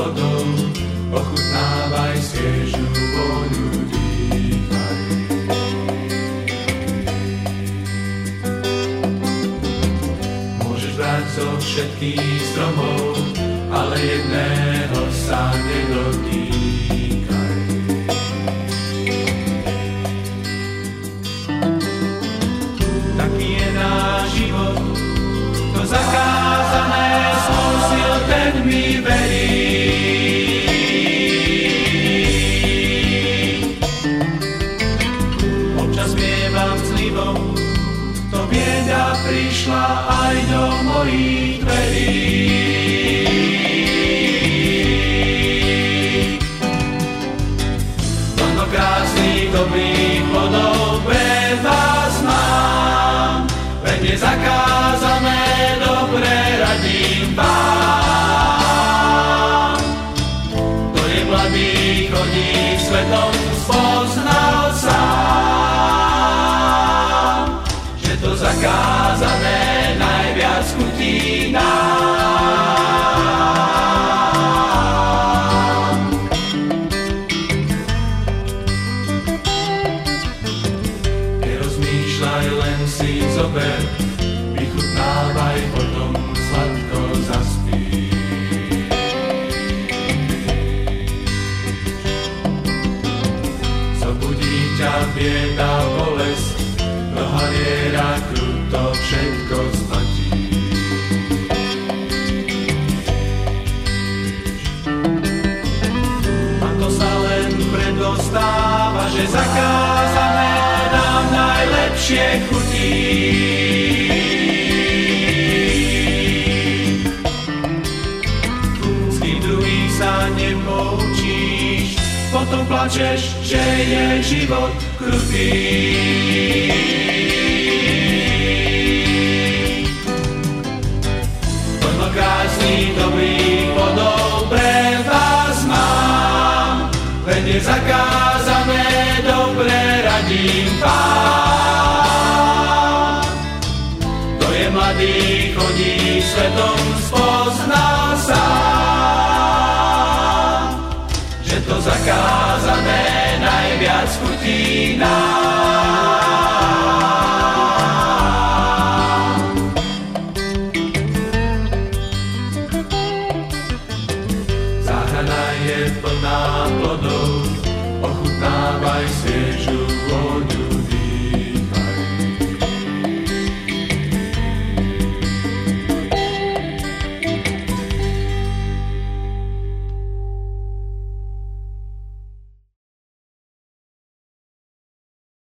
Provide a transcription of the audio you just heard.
plodov, ochutnávaj sviežu vôňu dýchaj. Môžeš brať zo všetkých stromov, prišla aj do mojich dverí. Plno krásnych, dobrých plodov pre vás mám, veď je zakázané, dobre radím vám. To je mladý, chodí svetom, spoznal sám, že to zakázané Nerozmýšľaj, len si zober, vychutnávaj, potom sladko zaspí. Zobudí ťa bieda, bolesť, do haliera kruto všetko splatí. A to sa len predostáva, že nám najlepšie chutí. S kým druhý sa nepoučíš, potom plačeš, že je život krutý. Plno krásnych, dobrých plodov pre vás mám, veď je zakázané, dobre radím pán. Mladý, chodí svetom, spoznal sám, že to zakázané najviac chutí nám. Plná plodov, ochutnávaj sviežu